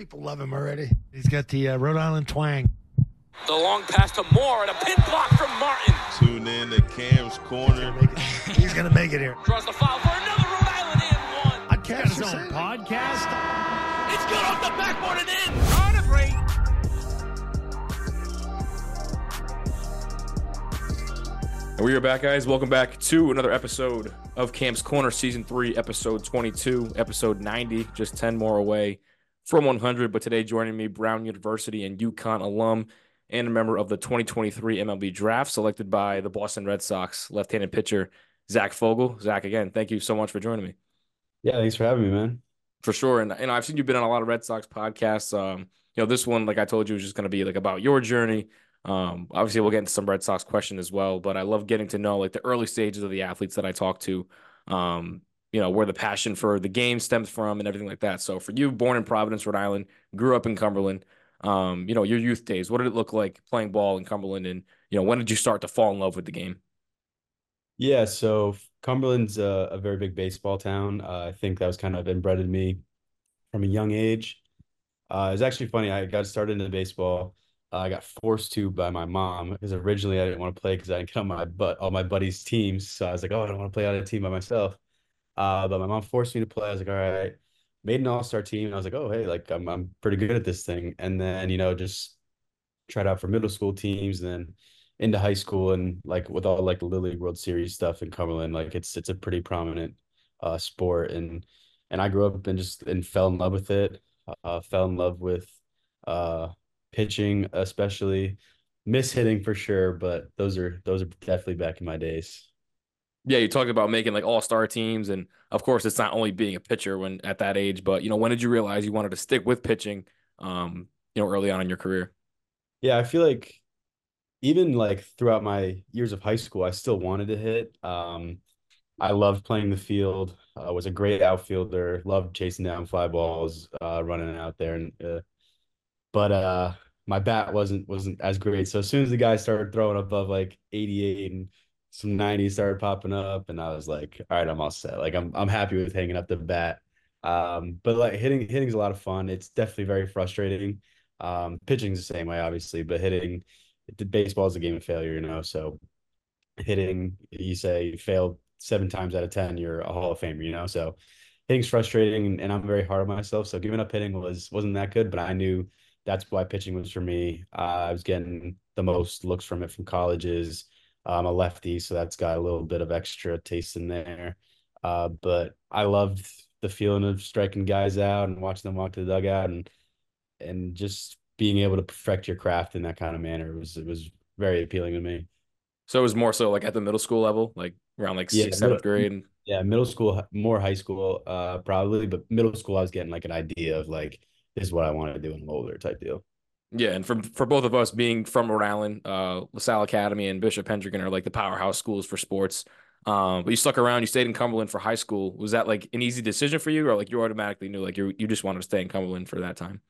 People love him already. He's got the uh, Rhode Island twang. The long pass to Moore and a pin block from Martin. Tune in to Cam's Corner. He's going to make it here. Draws the foul for another Rhode Island and one. Podcast He's got his own podcast. It's good off the backboard and in. On a break. And we are back, guys. Welcome back to another episode of Cam's Corner, Season 3, Episode 22, Episode 90, just 10 more away from 100. But today, joining me, Brown University and UConn alum and a member of the 2023 MLB Draft, selected by the Boston Red Sox left handed pitcher, Zach Fogell. Zach, again, thank you so much for joining me. Yeah, thanks for having me, man. For sure. And, and I've seen you've been on a lot of Red Sox podcasts. Um, you know, this one, like I told you, is just going to be like about your journey. Um, obviously we'll get into some Red Sox question as well, but I love getting to know like the early stages of the athletes that I talk to. Um, you know, where the passion for the game stems from and everything like that. So for you, born in Providence, Rhode Island, grew up in Cumberland, um, you know, your youth days, what did it look like playing ball in Cumberland? And, you know, when did you start to fall in love with the game? Yeah, so Cumberland's a, a very big baseball town. Uh, I think that was kind of inbred in me from a young age. Uh, it's actually funny. I got started into baseball. Uh, I got forced to by my mom because originally I didn't want to play because I didn't get on my butt all my buddies' teams. So I was like, oh, I don't want to play on a team by myself. Uh, but my mom forced me to play. I was like, all right. Made an all-star team. And I was like, oh, hey, like I'm I'm pretty good at this thing. And then, you know, just tried out for middle school teams, and then into high school and like with all like the Little League World Series stuff in Cumberland, like it's it's a pretty prominent uh sport and and I grew up and just and fell in love with it. Uh fell in love with uh pitching especially miss hitting for sure, but those are those are definitely back in my days. Yeah, you talked about making like all star teams, and of course, it's not only being a pitcher when at that age, but you know, when did you realize you wanted to stick with pitching? Um, you know, early on in your career. Yeah, I feel like even like throughout my years of high school, I still wanted to hit. Um, I loved playing the field. I was a great outfielder. Loved chasing down fly balls, uh, running out there, and uh, but uh, my bat wasn't wasn't as great. So as soon as the guys started throwing above like 88 and some 90s started popping up, and I was like, all right, I'm all set. Like I'm I'm happy with hanging up the bat. Um, but like hitting hitting's a lot of fun. It's definitely very frustrating. Um, pitching's the same way, obviously, but hitting baseball is a game of failure, you know. So hitting, you say you failed seven times out of ten, you're a Hall of Famer, you know. So hitting's frustrating, and I'm very hard on myself. So giving up hitting was wasn't that good, but I knew that's why pitching was for me. Uh, I was getting the most looks from it from colleges. I'm a lefty, so that's got a little bit of extra taste in there. Uh, but I loved the feeling of striking guys out and watching them walk to the dugout and and just being able to perfect your craft in that kind of manner was it was very appealing to me. So it was more so like at the middle school level, like around like Yeah, sixth, seventh grade. Yeah, middle school, more high school, uh, probably, but middle school, I was getting like an idea of like this is what I want to do I'm older type deal. Yeah, and for for both of us being from Rhode Island, uh, LaSalle Academy and Bishop Hendricken are like the powerhouse schools for sports. Um, but you stuck around. You stayed in Cumberland for high school. Was that like an easy decision for you, or like you automatically knew like you you just wanted to stay in Cumberland for that time?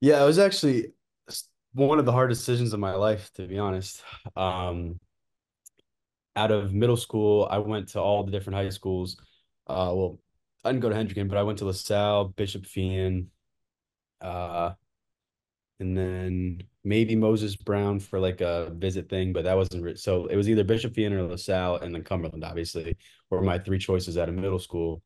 Yeah, it was actually one of the hardest decisions of my life, to be honest. Um, out of middle school, I went to all the different high schools. Uh, well, I didn't go to Hendricken, but I went to LaSalle, Bishop Feehan, uh, and then maybe Moses Brown for like a visit thing, but that wasn't re- so. It was either Bishop Feehan or LaSalle, and then Cumberland, obviously, were my three choices out of middle school.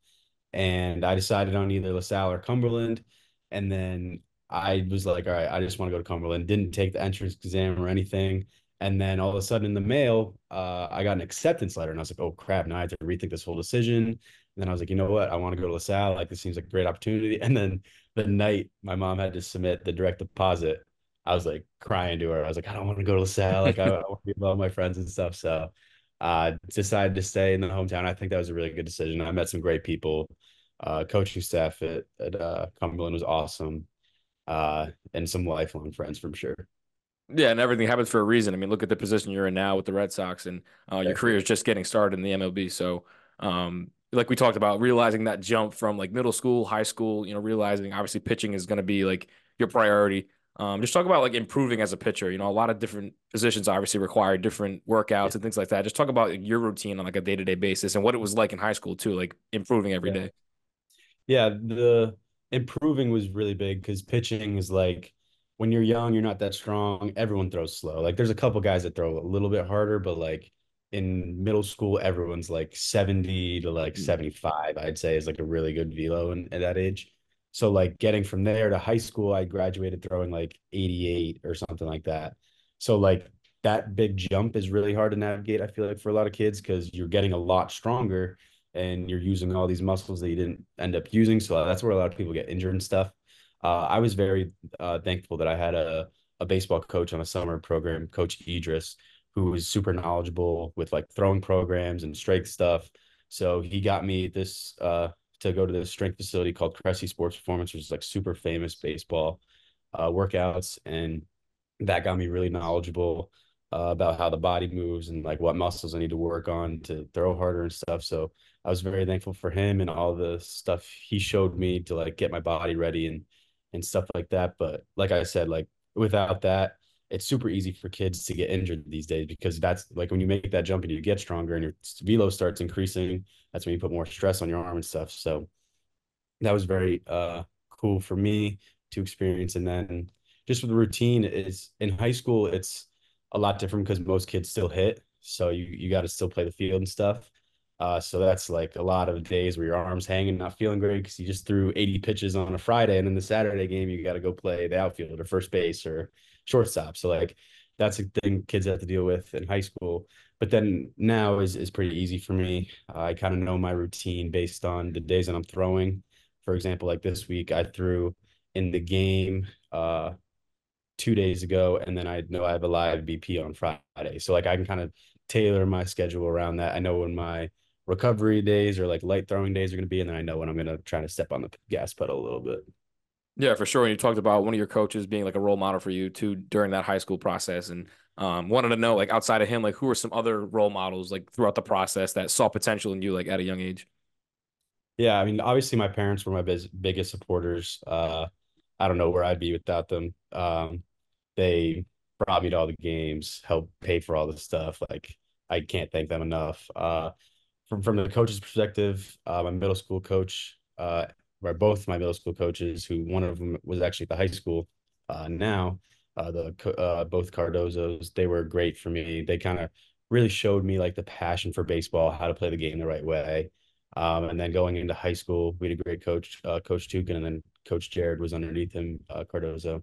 And I decided on either LaSalle or Cumberland, and then I was like, all right, I just want to go to Cumberland. Didn't take the entrance exam or anything. And then all of a sudden in the mail, uh, I got an acceptance letter, and I was like, oh crap, now I have to rethink this whole decision. And then I was like, you know what? I want to go to LaSalle. Like this seems like a great opportunity. And then the night my mom had to submit the direct deposit, I was like crying to her. I was like, I don't want to go to LaSalle. Like I, I want to be with all my friends and stuff. So uh decided to stay in the hometown. I think that was a really good decision. I met some great people. Uh coaching staff at, at uh Cumberland was awesome. Uh and some lifelong friends from sure. Yeah, and everything happens for a reason. I mean, look at the position you're in now with the Red Sox, and uh, your career is just getting started in the MLB. So, um, like we talked about, realizing that jump from like middle school, high school, you know, realizing obviously pitching is going to be like your priority. Um, just talk about like improving as a pitcher. You know, a lot of different positions obviously require different workouts and things like that. Just talk about like, your routine on like a day to day basis and what it was like in high school too, like improving every Yeah. day. Yeah, the improving was really big because pitching is like when you're young, you're not that strong. Everyone throws slow. Like there's a couple guys that throw a little bit harder, but like in middle school, everyone's like 70 to like 75, I'd say is like a really good velo in, at that age. So like getting from there to high school, I graduated throwing like 88 or something like that. So like that big jump is really hard to navigate, I feel like for a lot of kids, because you're getting a lot stronger and you're using all these muscles that you didn't end up using. So that's where a lot of people get injured and stuff. Uh, I was very uh, thankful that I had a, a baseball coach on a summer program, Coach Idris, who was super knowledgeable with like throwing programs and strength stuff. So he got me this uh, to go to this strength facility called Cressy Sports Performance, which is like super famous baseball uh, workouts, and that got me really knowledgeable uh, about how the body moves and like what muscles I need to work on to throw harder and stuff. So I was very thankful for him and all the stuff he showed me to like get my body ready and and stuff like that. But like I said, like without that, it's super easy for kids to get injured these days because that's like when you make that jump and you get stronger and your velo starts increasing, that's when you put more stress on your arm and stuff. So that was very uh cool for me to experience. And then just with the routine is in high school, it's a lot different because most kids still hit. So you you got to still play the field and stuff. Uh, so that's like a lot of days where your arms hanging, not feeling great because you just threw 80 pitches on a Friday, and then the Saturday game you got to go play the outfield or first base or shortstop. So like that's a thing kids have to deal with in high school. But then now is is pretty easy for me. I kind of know my routine based on the days that I'm throwing. For example, like this week I threw in the game uh two days ago, and then I know I have a live BP on Friday. So like I can kind of tailor my schedule around that. I know when my recovery days or like light throwing days are going to be, and then I know when I'm going to try to step on the gas pedal a little bit. Yeah, for sure. And you talked about one of your coaches being like a role model for you too during that high school process, and um, wanted to know like outside of him, like who are some other role models like throughout the process that saw potential in you like at a young age. Yeah, I mean, obviously my parents were my biz- biggest supporters. Uh, I don't know where I'd be without them. Um, they brought me to all the games, helped pay for all the stuff. Like I can't thank them enough. Uh, from from the coach's perspective, uh, my middle school coach, uh, where both my middle school coaches, who one of them was actually at the high school, uh, now, uh, the uh, both Cardozos, they were great for me. They kind of really showed me like the passion for baseball, how to play the game the right way. Um, and then going into high school, we had a great coach, uh, Coach Tukin, and then Coach Jared was underneath him, uh, Cardozo.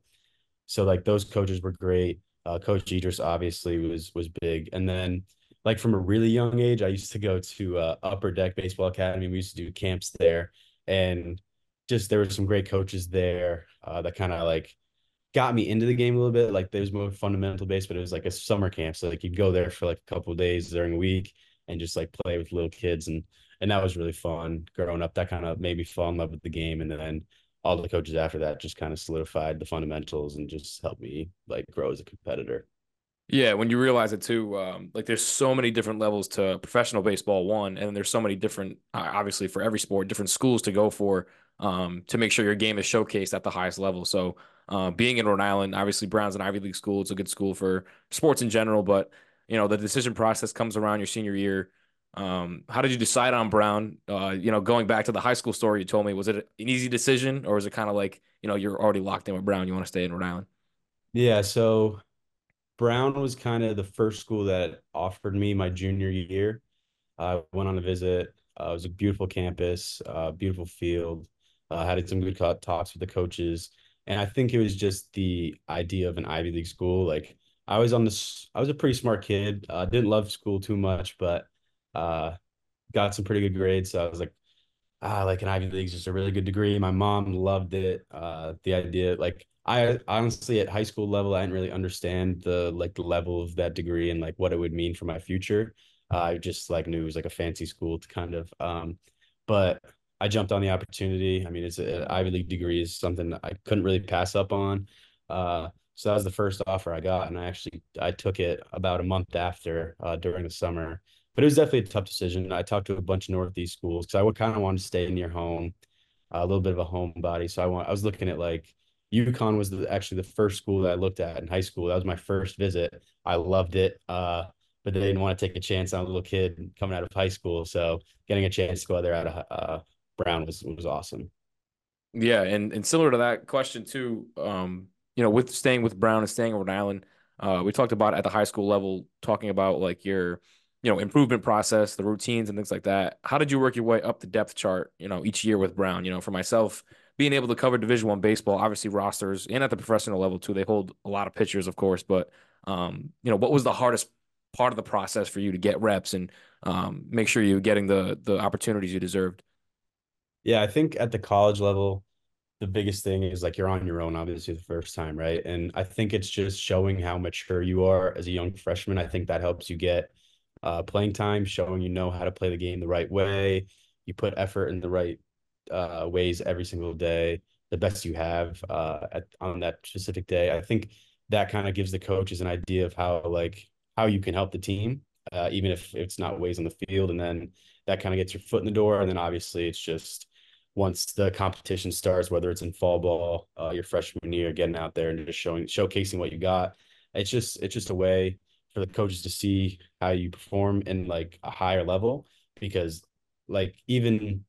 So like those coaches were great. Uh, Coach Idris obviously was was big, and then like from a really young age, I used to go to uh, Upper Deck Baseball Academy. We used to do camps there, and just there were some great coaches there uh, that kind of like got me into the game a little bit. Like there's more fundamental base, but it was like a summer camp, so like you'd go there for like a couple days during a week and just like play with little kids, and and that was really fun. Growing up, that kind of made me fall in love with the game, and then all the coaches after that just kind of solidified the fundamentals and just helped me like grow as a competitor. Yeah, when you realize it too, um, like there's so many different levels to professional baseball, one, and there's so many different, uh, obviously for every sport, different schools to go for um, to make sure your game is showcased at the highest level. So, uh, being in Rhode Island, obviously Brown's an Ivy League school. It's a good school for sports in general, but you know the decision process comes around your senior year. Um, how did you decide on Brown? Uh, you know, going back to the high school story you told me, was it an easy decision, or was it kind of like you know you're already locked in with Brown, you want to stay in Rhode Island? Yeah, so Brown was kind of the first school that offered me my junior year. I went on a visit. Uh, it was a beautiful campus, uh, beautiful field. Uh, had some good talks with the coaches, and I think it was just the idea of an Ivy League school. Like I was on this, I was a pretty smart kid. Uh, didn't love school too much, but uh, got some pretty good grades. So I was like, ah, like an Ivy League is just a really good degree. My mom loved it. Uh, the idea, like I honestly at high school level, I didn't really understand the like the level of that degree and like what it would mean for my future. Uh, I just like knew it was like a fancy school to kind of, um, but I jumped on the opportunity. I mean, it's an Ivy League degree is something I couldn't really pass up on. Uh, so that was the first offer I got, and I actually I took it about a month after uh, during the summer but it was definitely a tough decision. I talked to a bunch of Northeast schools because I would kind of want to stay near home, uh, a little bit of a homebody. So I want I was looking at like UConn was the, actually the first school that I looked at in high school. That was my first visit. I loved it. Uh, but they didn't want to take a chance on a little kid coming out of high school. So getting a chance to go out there out of uh, Brown was was awesome. Yeah, and and similar to that question too, um, you know, with staying with Brown and staying in Rhode Island, uh, we talked about at the high school level, talking about like your, you know, improvement process, the routines and things like that. How did you work your way up the depth chart, you know, each year with Brown? You know, for myself, being able to cover Division One baseball, obviously rosters and at the professional level too, they hold a lot of pitchers, of course. But um, you know, what was the hardest part of the process for you to get reps and um, make sure you're getting the the opportunities you deserved? Yeah, I think at the college level, the biggest thing is like you're on your own, obviously, the first time, right? And I think it's just showing how mature you are as a young freshman. I think that helps you get uh, playing time, showing you know how to play the game the right way. You put effort in the right uh, ways every single day, the best you have uh, at, on that specific day. I think that kind of gives the coaches an idea of how like how you can help the team, uh, even if it's not ways on the field, and then that kind of gets your foot in the door. And then obviously it's just once the competition starts, whether it's in fall ball, uh, your freshman year, getting out there and just showing showcasing what you got. It's just it's just a way for the coaches to see how you perform in like a higher level because like even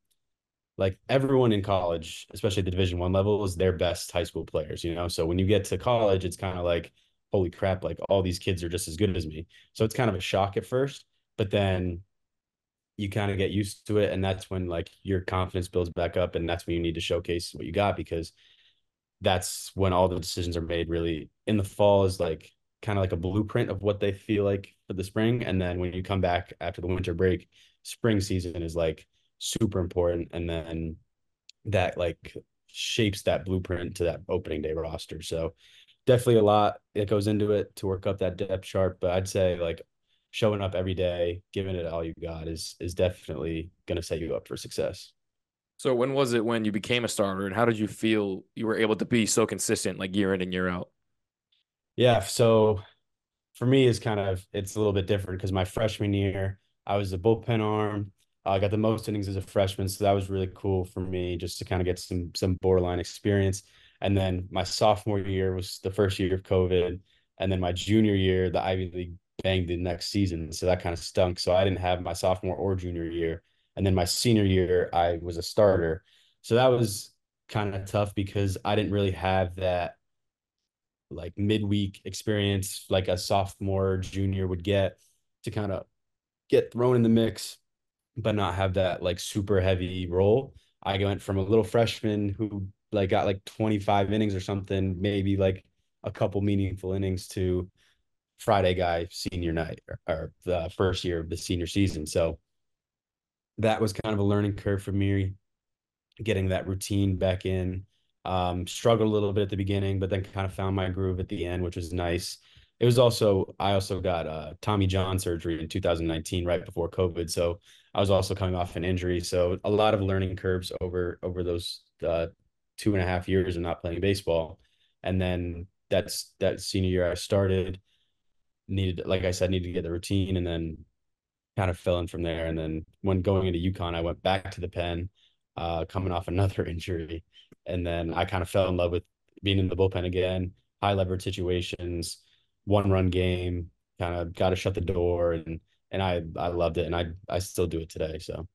like everyone in college, especially the division one level, is their best high school players, you know. So when you get to college, it's kind of like, holy crap, like all these kids are just as good as me. So it's kind of a shock at first, but then you kind of get used to it. And that's when like your confidence builds back up. And that's when you need to showcase what you got because that's when all the decisions are made really in the fall is like kind of like a blueprint of what they feel like for the spring. And then when you come back after the winter break, spring season is like super important. And then that like shapes that blueprint to that opening day roster. So definitely a lot that goes into it to work up that depth chart. But I'd say like showing up every day, giving it all you got is is definitely gonna set you up for success. So when was it when you became a starter and how did you feel you were able to be so consistent like year in and year out? Yeah, so for me is kind of it's a little bit different because my freshman year I was a bullpen arm. I got the most innings as a freshman, so that was really cool for me just to kind of get some some borderline experience. And then my sophomore year was the first year of COVID, and then my junior year, the Ivy League banged the next season, so that kind of stunk. So I didn't have my sophomore or junior year, and then my senior year, I was a starter. So that was kind of tough because I didn't really have that like midweek experience like a sophomore junior would get to kind of get thrown in the mix but not have that like super heavy role. I went from a little freshman who like got like 25 innings or something, maybe like a couple meaningful innings to Friday guy senior night or, or the first year of the senior season. So that was kind of a learning curve for me, getting that routine back in. Um, struggled a little bit at the beginning, but then kind of found my groove at the end, which was nice. It was also I also got uh, Tommy John surgery in 2019, right before COVID. So I was also coming off an injury, so a lot of learning curves over over those uh, two and a half years of not playing baseball, and then that's that senior year I started needed like I said needed to get the routine, and then kind of fell in from there. And then when going into UConn, I went back to the pen, uh, coming off another injury, and then I kind of fell in love with being in the bullpen again, high leverage situations, one run game, kind of got to shut the door and and I I loved it, and I I still do it today. So.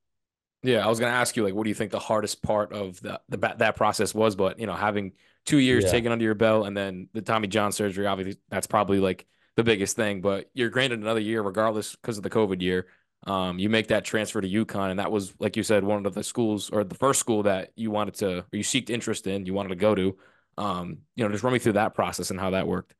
Yeah, I was gonna ask you like, what do you think the hardest part of the, the that process was? But you know, having two years yeah. taken under your belt, and then the Tommy John surgery, obviously that's probably like the biggest thing. But you're granted another year, regardless, because of the COVID year. Um, you make that transfer to UConn, and that was, like you said, one of the schools or the first school that you wanted to, or you seeked interest in, you wanted to go to. Um, you know, just run me through that process and how that worked.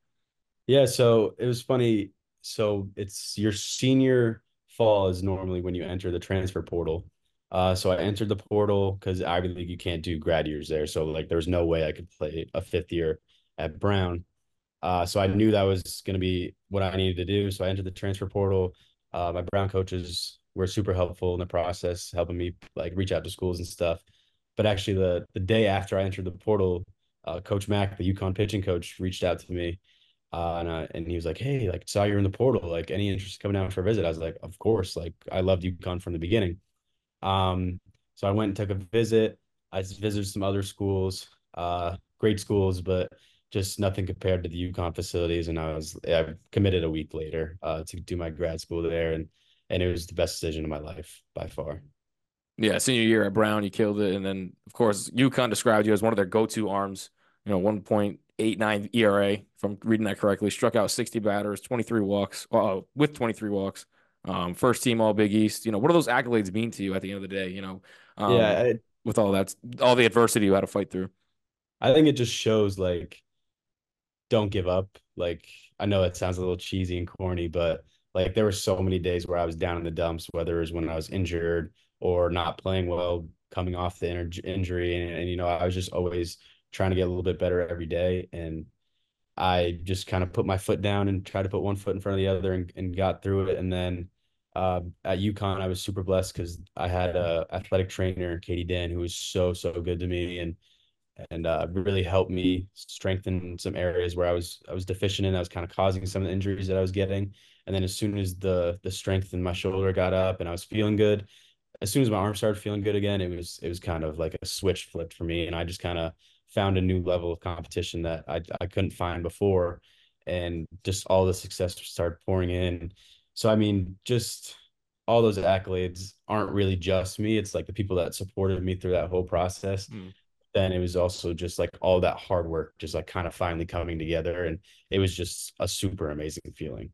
Yeah, so it was funny so it's your senior fall is normally when you enter the transfer portal. Uh, so I entered the portal because Ivy League you can't do grad years there. So like there was no way I could play a fifth year at Brown. Uh, so I knew that was going to be what I needed to do. So I entered the transfer portal. Uh, my Brown coaches were super helpful in the process, helping me like reach out to schools and stuff. But actually, the the day after I entered the portal, uh, Coach Mack, the UConn pitching coach, reached out to me uh, and, uh, and he was like, Hey, like saw you're in the portal, like any interest coming down for a visit. I was like, of course, like I loved UConn from the beginning. Um, so I went and took a visit. I visited some other schools, uh, great schools, but just nothing compared to the UConn facilities. And I was, I committed a week later, uh, to do my grad school there. And, and it was the best decision of my life by far. Yeah, senior year at Brown, you killed it, and then of course UConn described you as one of their go-to arms. You know, one point eight nine ERA, if I'm reading that correctly. Struck out sixty batters, twenty three walks, uh, with twenty three walks. Um, first team All Big East. You know, what do those accolades mean to you at the end of the day? You know, um, yeah, I, with all that, all the adversity you had to fight through. I think it just shows like don't give up. Like I know it sounds a little cheesy and corny, but like there were so many days where I was down in the dumps, whether it was when I was injured or not playing well, coming off the injury, and, and you know I was just always trying to get a little bit better every day, and I just kind of put my foot down and tried to put one foot in front of the other and, and got through it, and then. Uh, at UConn, I was super blessed because I had a athletic trainer, Katie Dan, who was so so good to me, and and uh, really helped me strengthen some areas where I was I was deficient in. I was kind of causing some of the injuries that I was getting. And then as soon as the the strength in my shoulder got up and I was feeling good, as soon as my arm started feeling good again, it was it was kind of like a switch flipped for me, and I just kind of found a new level of competition that I I couldn't find before, and just all the success started pouring in. So I mean, just all those accolades aren't really just me. It's like the people that supported me through that whole process. Mm then it was also just like all that hard work just like kind of finally coming together and it was just a super amazing feeling.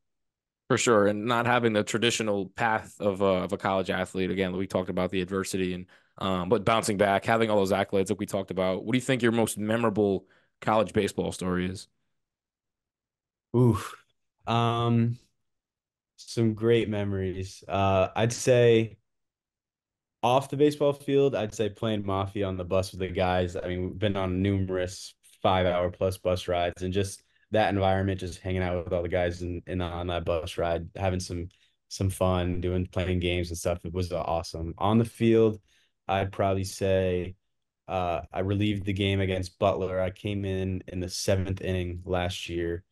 For sure and not having the traditional path of, uh, of a college athlete again we talked about the adversity and um, but bouncing back having all those accolades that we talked about what do you think your most memorable college baseball story is? Ooh, um some great memories. Uh i'd say off the baseball field, I'd say playing Mafia on the bus with the guys. I mean, we've been on numerous five hour plus bus rides and just that environment, just hanging out with all the guys and in, in, on that bus ride, having some some fun, doing playing games and stuff. It was awesome. On the field, I'd probably say uh, I relieved the game against Butler. I came in in the seventh inning last year.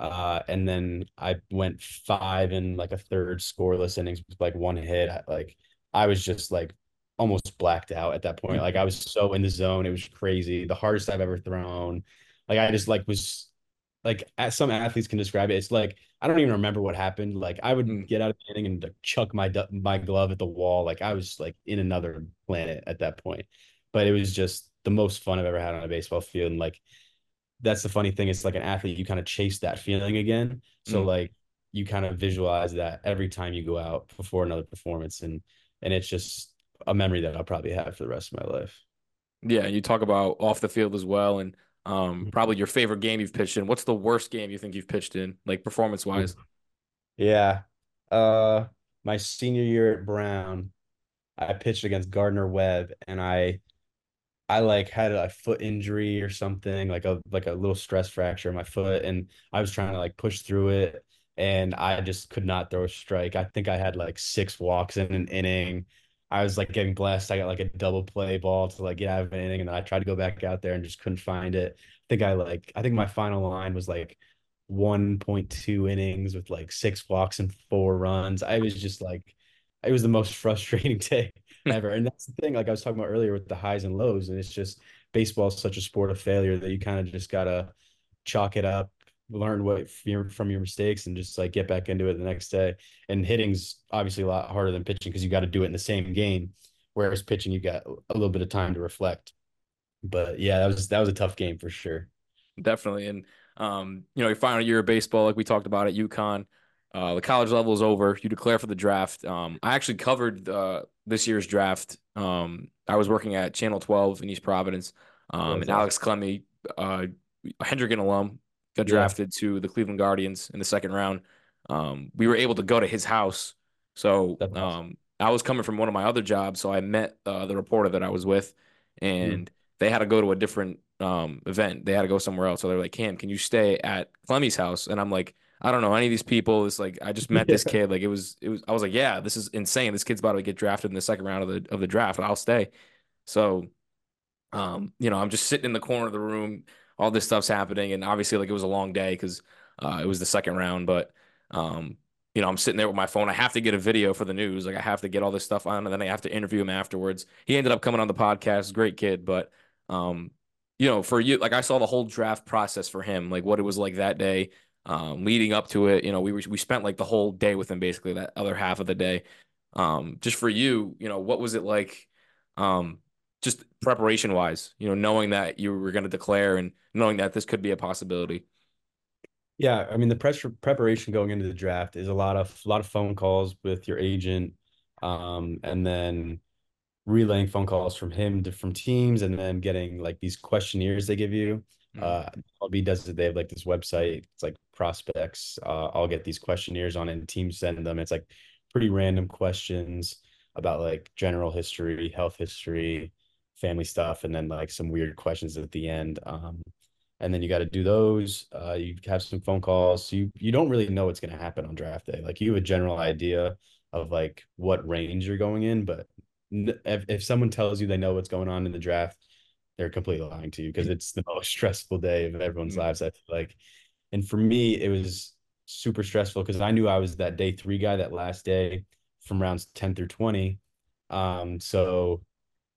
Uh, and then I went five and like a third scoreless innings with like one hit. Like I was just like almost blacked out at that point. Like I was so in the zone. It was crazy. The hardest I've ever thrown. Like I just like was like as some athletes can describe it. It's like I don't even remember what happened. Like I would mm. get out of the inning and like, chuck my my glove at the wall. Like I was like in another planet at that point. But it was just the most fun I've ever had on a baseball field. And like that's the funny thing. It's like an athlete, you kind of chase that feeling again. So mm. like you kind of visualize that every time you go out before another performance. And and it's just a memory that I'll probably have for the rest of my life. Yeah, you talk about off the field as well, and um, mm-hmm. probably your favorite game you've pitched in. What's the worst game you think you've pitched in, like performance wise? Yeah, uh, my senior year at Brown, I pitched against Gardner Webb, and I, I like had a foot injury or something, like a like a little stress fracture in my foot, and I was trying to like push through it, and I just could not throw a strike. I think I had like six walks in an inning. I was like getting blessed. I got like a double play ball to like get out of an inning, and then I tried to go back out there and just couldn't find it. I think I like I think my final line was like 1.2 innings with like six walks and four runs. I was just like it was the most frustrating day ever. and that's the thing, like I was talking about earlier with the highs and lows, and it's just baseball is such a sport of failure that you kind of just gotta chalk it up learn what from your mistakes and just like get back into it the next day. And hitting's obviously a lot harder than pitching because you got to do it in the same game. Whereas pitching, you got a little bit of time to reflect. But yeah, that was that was a tough game for sure. Definitely, and um, you know, your final year of baseball, like we talked about at UConn, uh, the college level is over. You declare for the draft. Um, I actually covered uh, this year's draft. Um, I was working at Channel 12 in East Providence, um, and Alex Clemmey, uh, Hendricken alum, got drafted yeah. to the Cleveland Guardians in the second round. Um, we were able to go to his house. So um, I was coming from one of my other jobs, so I met uh, the reporter that I was with, and mm. they had to go to a different um, event. They had to go somewhere else. So they're like, "Cam, can you stay at Clemmey's house?" And I'm like, "I don't know any of these people. It's like I just met this kid. Like it was, it was. I was like, yeah, this is insane. This kid's about to get drafted in the second round of the of the draft, and I'll stay." So, um, you know, I'm just sitting in the corner of the room all this stuff's happening, and obviously like it was a long day because uh, it was the second round, but um, you know, I'm sitting there with my phone. I have to get a video for the news. Like I have to get all this stuff on, and then I have to interview him afterwards. He ended up coming on the podcast. Great kid, but um, you know, for you, like I saw the whole draft process for him, like what it was like that day, um, leading up to it. You know, we we spent like the whole day with him, basically that other half of the day. Um, just for you, you know, what was it like? Um, just preparation wise, you know, knowing that you were going to declare and knowing that this could be a possibility. Yeah, I mean the pressure preparation going into the draft is a lot of a lot of phone calls with your agent, um, and then relaying phone calls from him to from teams, and then getting like these questionnaires they give you. Mm-hmm. Uh, MLB does it. They have like this website. It's like prospects. Uh, I'll get these questionnaires on, and teams send them. It's like pretty random questions about like general history, health history, family stuff, and then like some weird questions at the end. Um, and then you got to do those. Uh, you have some phone calls. So you you don't really know what's going to happen on draft day. Like you have a general idea of like what range you're going in, but if if someone tells you they know what's going on in the draft, they're completely lying to you because it's the most stressful day of everyone's mm-hmm. lives. I feel like, and for me, it was super stressful because I knew I was that day three guy that last day from rounds ten through twenty. Um, so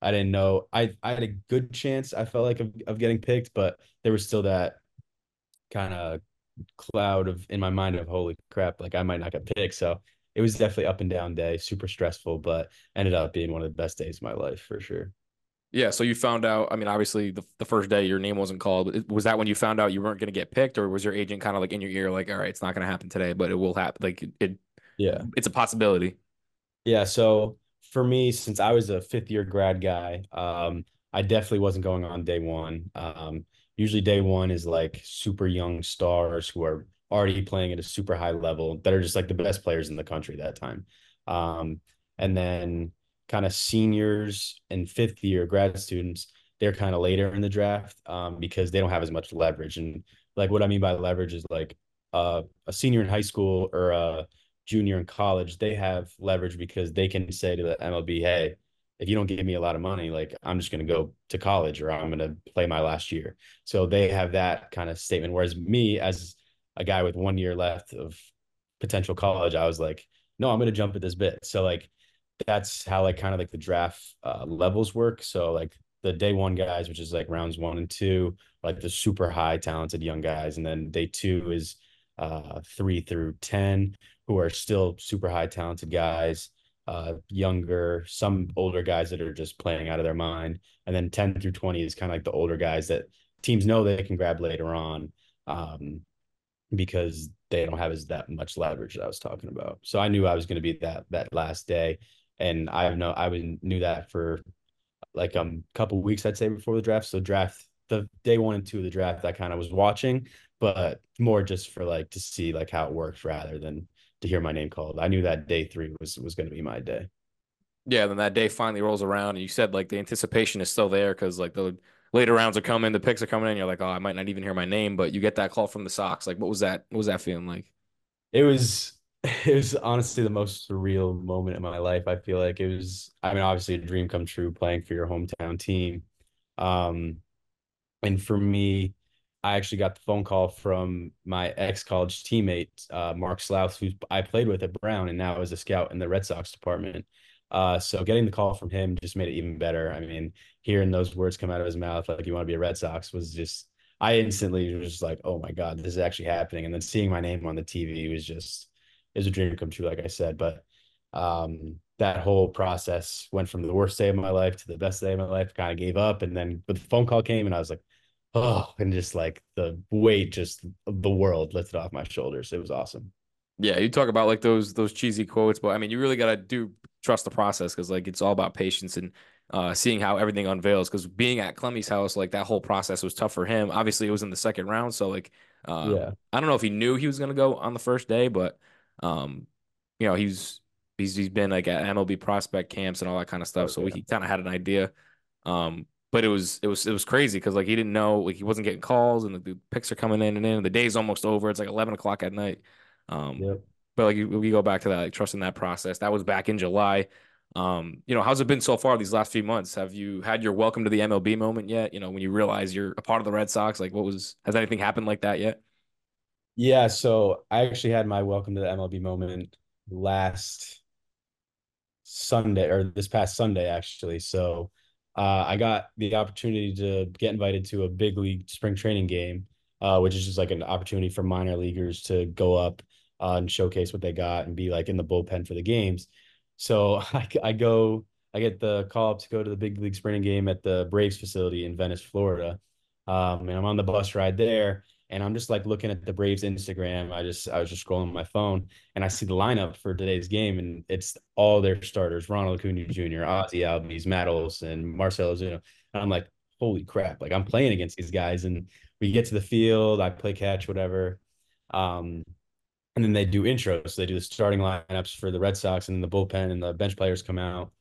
I didn't know. I I had a good chance. I felt like of, of getting picked, but there was still that kind of cloud of in my mind of holy crap, like I might not get picked. So it was definitely up and down day, super stressful, but ended up being one of the best days of my life for sure. Yeah. So you found out. I mean, obviously, the, the first day your name wasn't called. Was that when you found out you weren't going to get picked, or was your agent kind of like in your ear, like, "All right, it's not going to happen today, but it will happen." Like it. Yeah. It's a possibility. Yeah. So for me, since I was a fifth year grad guy, um, I definitely wasn't going on day one. Um, usually day one is like super young stars who are already playing at a super high level that are just like the best players in the country that time. Um, and then kind of seniors and fifth year grad students, they're kind of later in the draft um, because they don't have as much leverage. And like what I mean by leverage is like uh, a senior in high school or a junior in college, they have leverage because they can say to the MLB, hey, if you don't give me a lot of money, like I'm just going to go to college or I'm going to play my last year. So they have that kind of statement. Whereas me, as a guy with one year left of potential college, I was like, no, I'm going to jump at this bit. So like that's how like kind of like the draft uh, levels work. So like the day one guys, which is like rounds one and two, like the super high talented young guys, and then day two is uh, three through ten, who are still super high talented guys, uh, younger, some older guys that are just playing out of their mind, and then ten through twenty is kind of like the older guys that teams know they can grab later on. Um, because they don't have as that much leverage that I was talking about. So I knew I was going to be that that last day and I know I knew that for like a um, couple weeks I'd say before the draft. So draft the day one and two of the draft I kind of was watching, but more just for like to see like how it works rather than to hear my name called. I knew that day three was was going to be my day. Yeah, then that day finally rolls around, and you said like the anticipation is still there because like the later rounds are coming, the picks are coming in. You're like, oh, I might not even hear my name, but you get that call from the Sox. Like, what was that? What was that feeling like? It was it was honestly the most surreal moment in my life. I feel like it was, I mean, obviously a dream come true playing for your hometown team. Um, and for me, I actually got the phone call from my ex college teammate, uh, Mark Slouth, who I played with at Brown and now is a scout in the Red Sox department. Uh, so getting the call from him just made it even better. I mean, hearing those words come out of his mouth, like you want to be a Red Sox, was just, I instantly was just like, oh my God, this is actually happening. And then seeing my name on the TV was just, is a dream come true, like I said. But um, that whole process went from the worst day of my life to the best day of my life. Kind of gave up, and then the phone call came, and I was like, oh, and just like the weight, just the world lifted off my shoulders. It was awesome. Yeah, you talk about like those those cheesy quotes, but I mean, you really gotta do trust the process because like it's all about patience and uh, seeing how everything unveils. Because being at Clemmey's house, like that whole process was tough for him. Obviously, it was in the second round, so like, uh, yeah, I don't know if he knew he was gonna go on the first day, but um, you know, he's he's he's been like at MLB prospect camps and all that kind of stuff, so he kind of had an idea. Um, but it was it was it was crazy because like he didn't know like he wasn't getting calls and the, the picks are coming in and in. And the day's almost over. It's like eleven o'clock at night. Um, yep. but like we go back to that, like trusting that process. That was back in July. Um, you know, how's it been so far these last few months? Have you had your welcome to the MLB moment yet? You know, when you realize you're a part of the Red Sox, like what was has anything happened like that yet? Yeah, so I actually had my welcome to the MLB moment last Sunday or this past Sunday actually. So uh, I got the opportunity to get invited to a big league spring training game, uh, which is just like an opportunity for minor leaguers to go up uh, and showcase what they got and be like in the bullpen for the games. So I, I go I get the call up to go to the big league spring game at the Braves facility in Venice, Florida. Um, and I'm on the bus ride there, and I'm just like looking at the Braves Instagram. I just I was just scrolling my phone, and I see the lineup for today's game, and it's all their starters: Ronald Acuna Jr., Ozzie Albies, Matt Olson, Marcell Ozuna. And I'm like, holy crap! Like I'm playing against these guys, and we get to the field, I play catch, whatever. Um, and then they do intros. So they do the starting lineups for the Red Sox, and the bullpen and the bench players come out.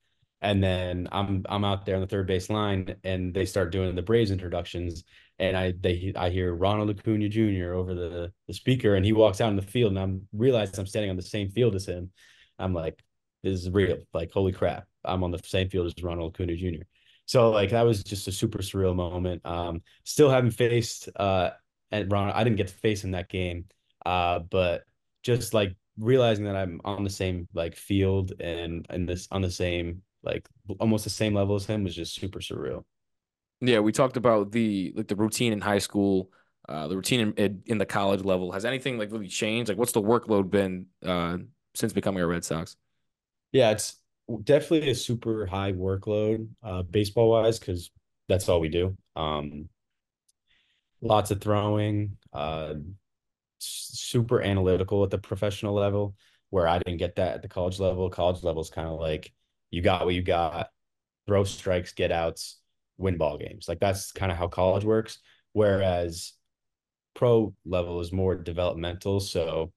And then I'm I'm out there on the third base line, and they start doing the Braves introductions. And I they I hear Ronald Acuna Jr. over the the speaker, and he walks out in the field, and I'm realized I'm standing on the same field as him. I'm like, this is real. Like, holy crap, I'm on the same field as Ronald Acuna Jr. So like that was just a super surreal moment. Um, still haven't faced uh and Ron, I didn't get to face in that game. Uh, but just like realizing that I'm on the same like field and and this on the same like almost the same level as him was just super surreal. Yeah, we talked about the like the routine in high school, uh, the routine in, in the college level. Has anything like really changed? Like, what's the workload been uh, since becoming a Red Sox? Yeah, it's definitely a super high workload, uh, baseball wise, because that's all we do. Um, lots of throwing, uh, super analytical at the professional level, where I didn't get that at the college level. College level is kind of like you got what you got, throw strikes, get outs, win ball games. Like that's kind of how college works. Whereas pro level is more developmental. So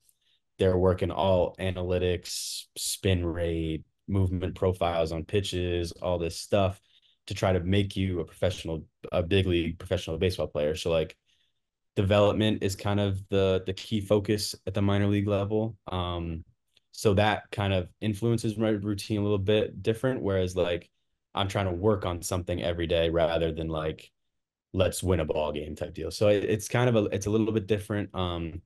they're working all analytics, spin rate, movement profiles on pitches, all this stuff to try to make you a professional, a big league professional baseball player. So like development is kind of the the key focus at the minor league level. Um, so that kind of influences my routine a little bit different. Whereas like I'm trying to work on something every day rather than like let's win a ball game type deal. So it, it's kind of a it's a little bit different. Um,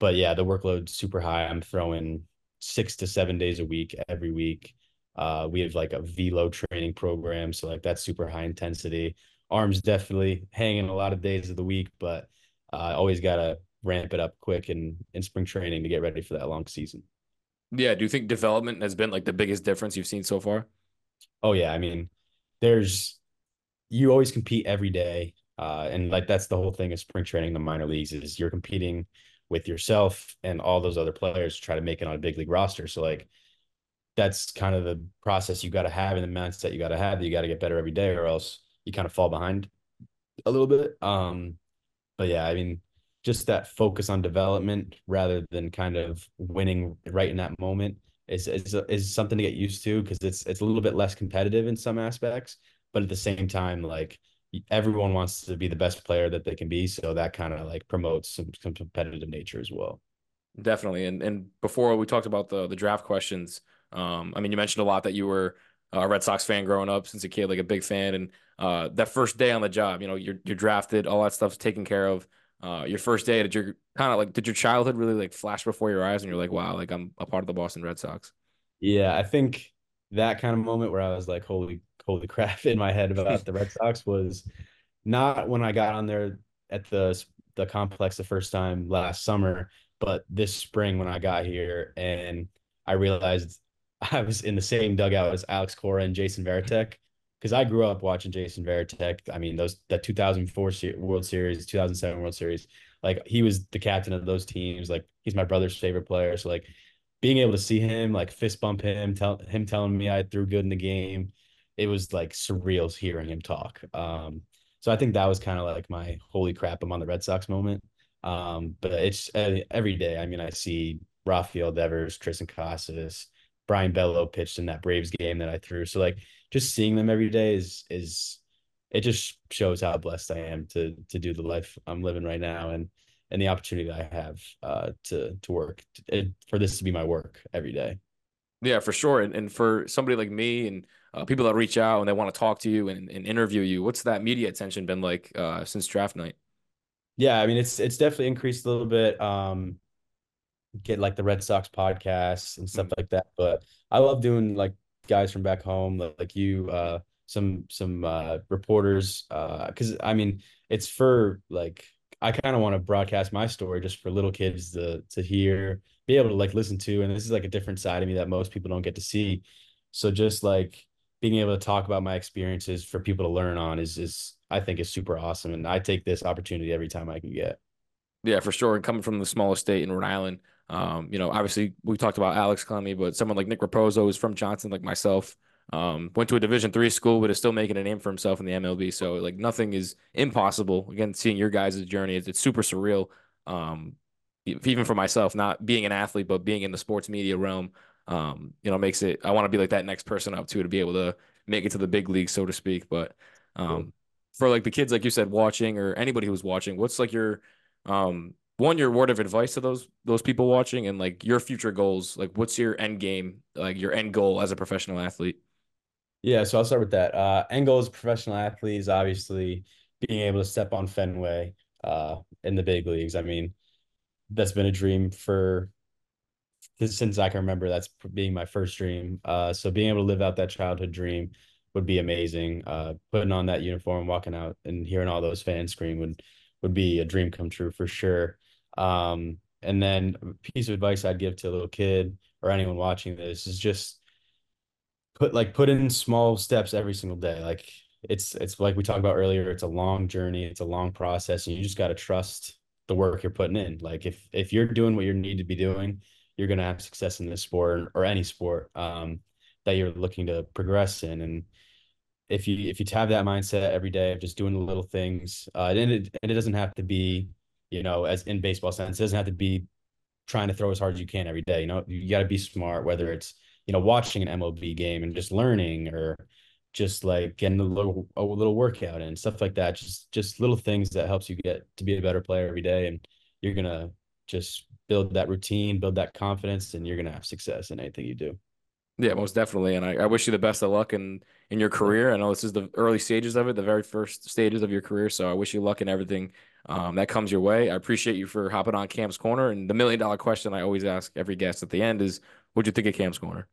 but yeah, the workload's super high. I'm throwing six to seven days a week every week. Uh, we have like a velo training program, so like that's super high intensity. Arms definitely hanging a lot of days of the week, but I uh, always gotta ramp it up quick in in spring training to get ready for that long season. Yeah, do you think development has been like the biggest difference you've seen so far? Oh yeah, I mean, there's you always compete every day, uh, and like that's the whole thing of spring training, the minor leagues is you're competing with yourself and all those other players to try to make it on a big league roster. So like that's kind of the process you got to have and the mindset you got to have that you got to get better every day or else you kind of fall behind a little bit. Um, but yeah, I mean, just that focus on development rather than kind of winning right in that moment is is, is something to get used to because it's it's a little bit less competitive in some aspects, but at the same time, like everyone wants to be the best player that they can be, so that kind of like promotes some, some competitive nature as well. Definitely, and and before we talked about the the draft questions, um, I mean, you mentioned a lot that you were a Red Sox fan growing up since a kid, like a big fan. And uh, that first day on the job, you know, you're you're drafted, all that stuff's taken care of. Uh, your first day, did your kind of like did your childhood really like flash before your eyes, and you're like, wow, like I'm a part of the Boston Red Sox? Yeah, I think that kind of moment where I was like, holy, holy crap, in my head about the Red Sox was not when I got on there at the the complex the first time last summer, but this spring when I got here and I realized I was in the same dugout as Alex Cora and Jason Varitek because I grew up watching Jason Varitek. I mean, those that 2004 World Series, 2007 World Series, like he was the captain of those teams. Like he's my brother's favorite player. So like being able to see him, like fist bump him, tell him telling me I threw good in the game, it was like surreal hearing him talk. Um, so I think that was kind of like my holy crap, I'm on the Red Sox moment. Um, but it's uh, every day. I mean, I see Rafael Devers, Triston Casas, Brayan Bello pitched in that Braves game that I threw. So like just seeing them every day is is it just shows how blessed I am to to do the life I'm living right now and and the opportunity that I have uh, to to work to, for this to be my work every day. Yeah, for sure. And, and for somebody like me and uh, people that reach out and they want to talk to you and, and interview you, what's that media attention been like uh, since draft night? Yeah, I mean it's it's definitely increased a little bit. Um, get like the Red Sox podcasts and stuff mm-hmm. like that. But I love doing like guys from back home, like you, uh, some some uh, reporters, Uh because uh, I mean it's for like I kind of want to broadcast my story just for little kids to to hear, be able to like listen to, and this is like a different side of me that most people don't get to see. So just like being able to talk about my experiences for people to learn on is is I think is super awesome, and I take this opportunity every time I can get. Yeah, for sure. And coming from the smallest state in Rhode Island, um, you know, obviously we talked about Alex Clemmey, but someone like Nick Raposo is from Johnson, like myself. Um, went to a Division three school, but is still making a name for himself in the MLB. So like nothing is impossible. Again, seeing your guys' journey, it's, it's super surreal. Um, even for myself, not being an athlete, but being in the sports media realm, um, you know, makes it. I want to be like that next person up too to be able to make it to the big league, so to speak. But um, for like the kids, like you said, watching or anybody who's watching, what's like your um one your word of advice to those those people watching and like your future goals like what's your end game like your end goal as a professional athlete? Yeah so i'll start with that. Uh end goal as a professional athlete is obviously being able to step on fenway uh in the big leagues. I mean that's been a dream for since i can remember that's being my first dream. Uh so being able to live out that childhood dream would be amazing. Uh putting on that uniform walking out and hearing all those fans scream would would be a dream come true for sure um, and then a piece of advice I'd give to a little kid or anyone watching this is just put like put in small steps every single day. Like it's it's like we talked about earlier, it's a long journey, it's a long process, and you just got to trust the work you're putting in. Like if if you're doing what you need to be doing, you're gonna have success in this sport or any sport um, that you're looking to progress in. And if you if you have that mindset every day of just doing the little things, uh, and it and it doesn't have to be you know, as in baseball sense, it doesn't have to be trying to throw as hard as you can every day. You know, you got to be smart, whether it's, you know, watching an MLB game and just learning or just like getting a little, a little workout and stuff like that. Just, just little things that helps you get to be a better player every day. And you're going to just build that routine, build that confidence, and you're going to have success in anything you do. Yeah, most definitely. And I, I wish you the best of luck in, in your career. I know this is the early stages of it, the very first stages of your career. So I wish you luck in everything um, that comes your way. I appreciate you for hopping on Cam's Corner. And the million dollar question I always ask every guest at the end is, what'd you think of Cam's Corner?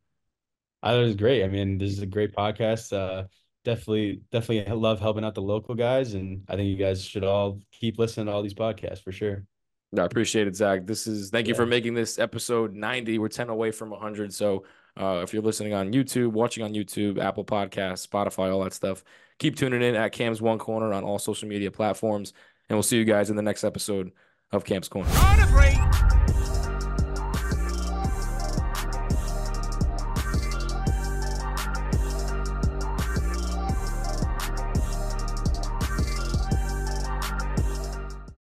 I thought it was great. I mean, this is a great podcast. Uh, definitely, definitely love helping out the local guys, and I think you guys should all keep listening to all these podcasts for sure. I appreciate it, Zach. This is thank you for making this episode 90. We're 10 away from 100. So uh, if you're listening on YouTube, watching on YouTube, Apple Podcasts, Spotify, all that stuff, keep tuning in at Cam's One Corner on all social media platforms. And we'll see you guys in the next episode of Cam's Corner.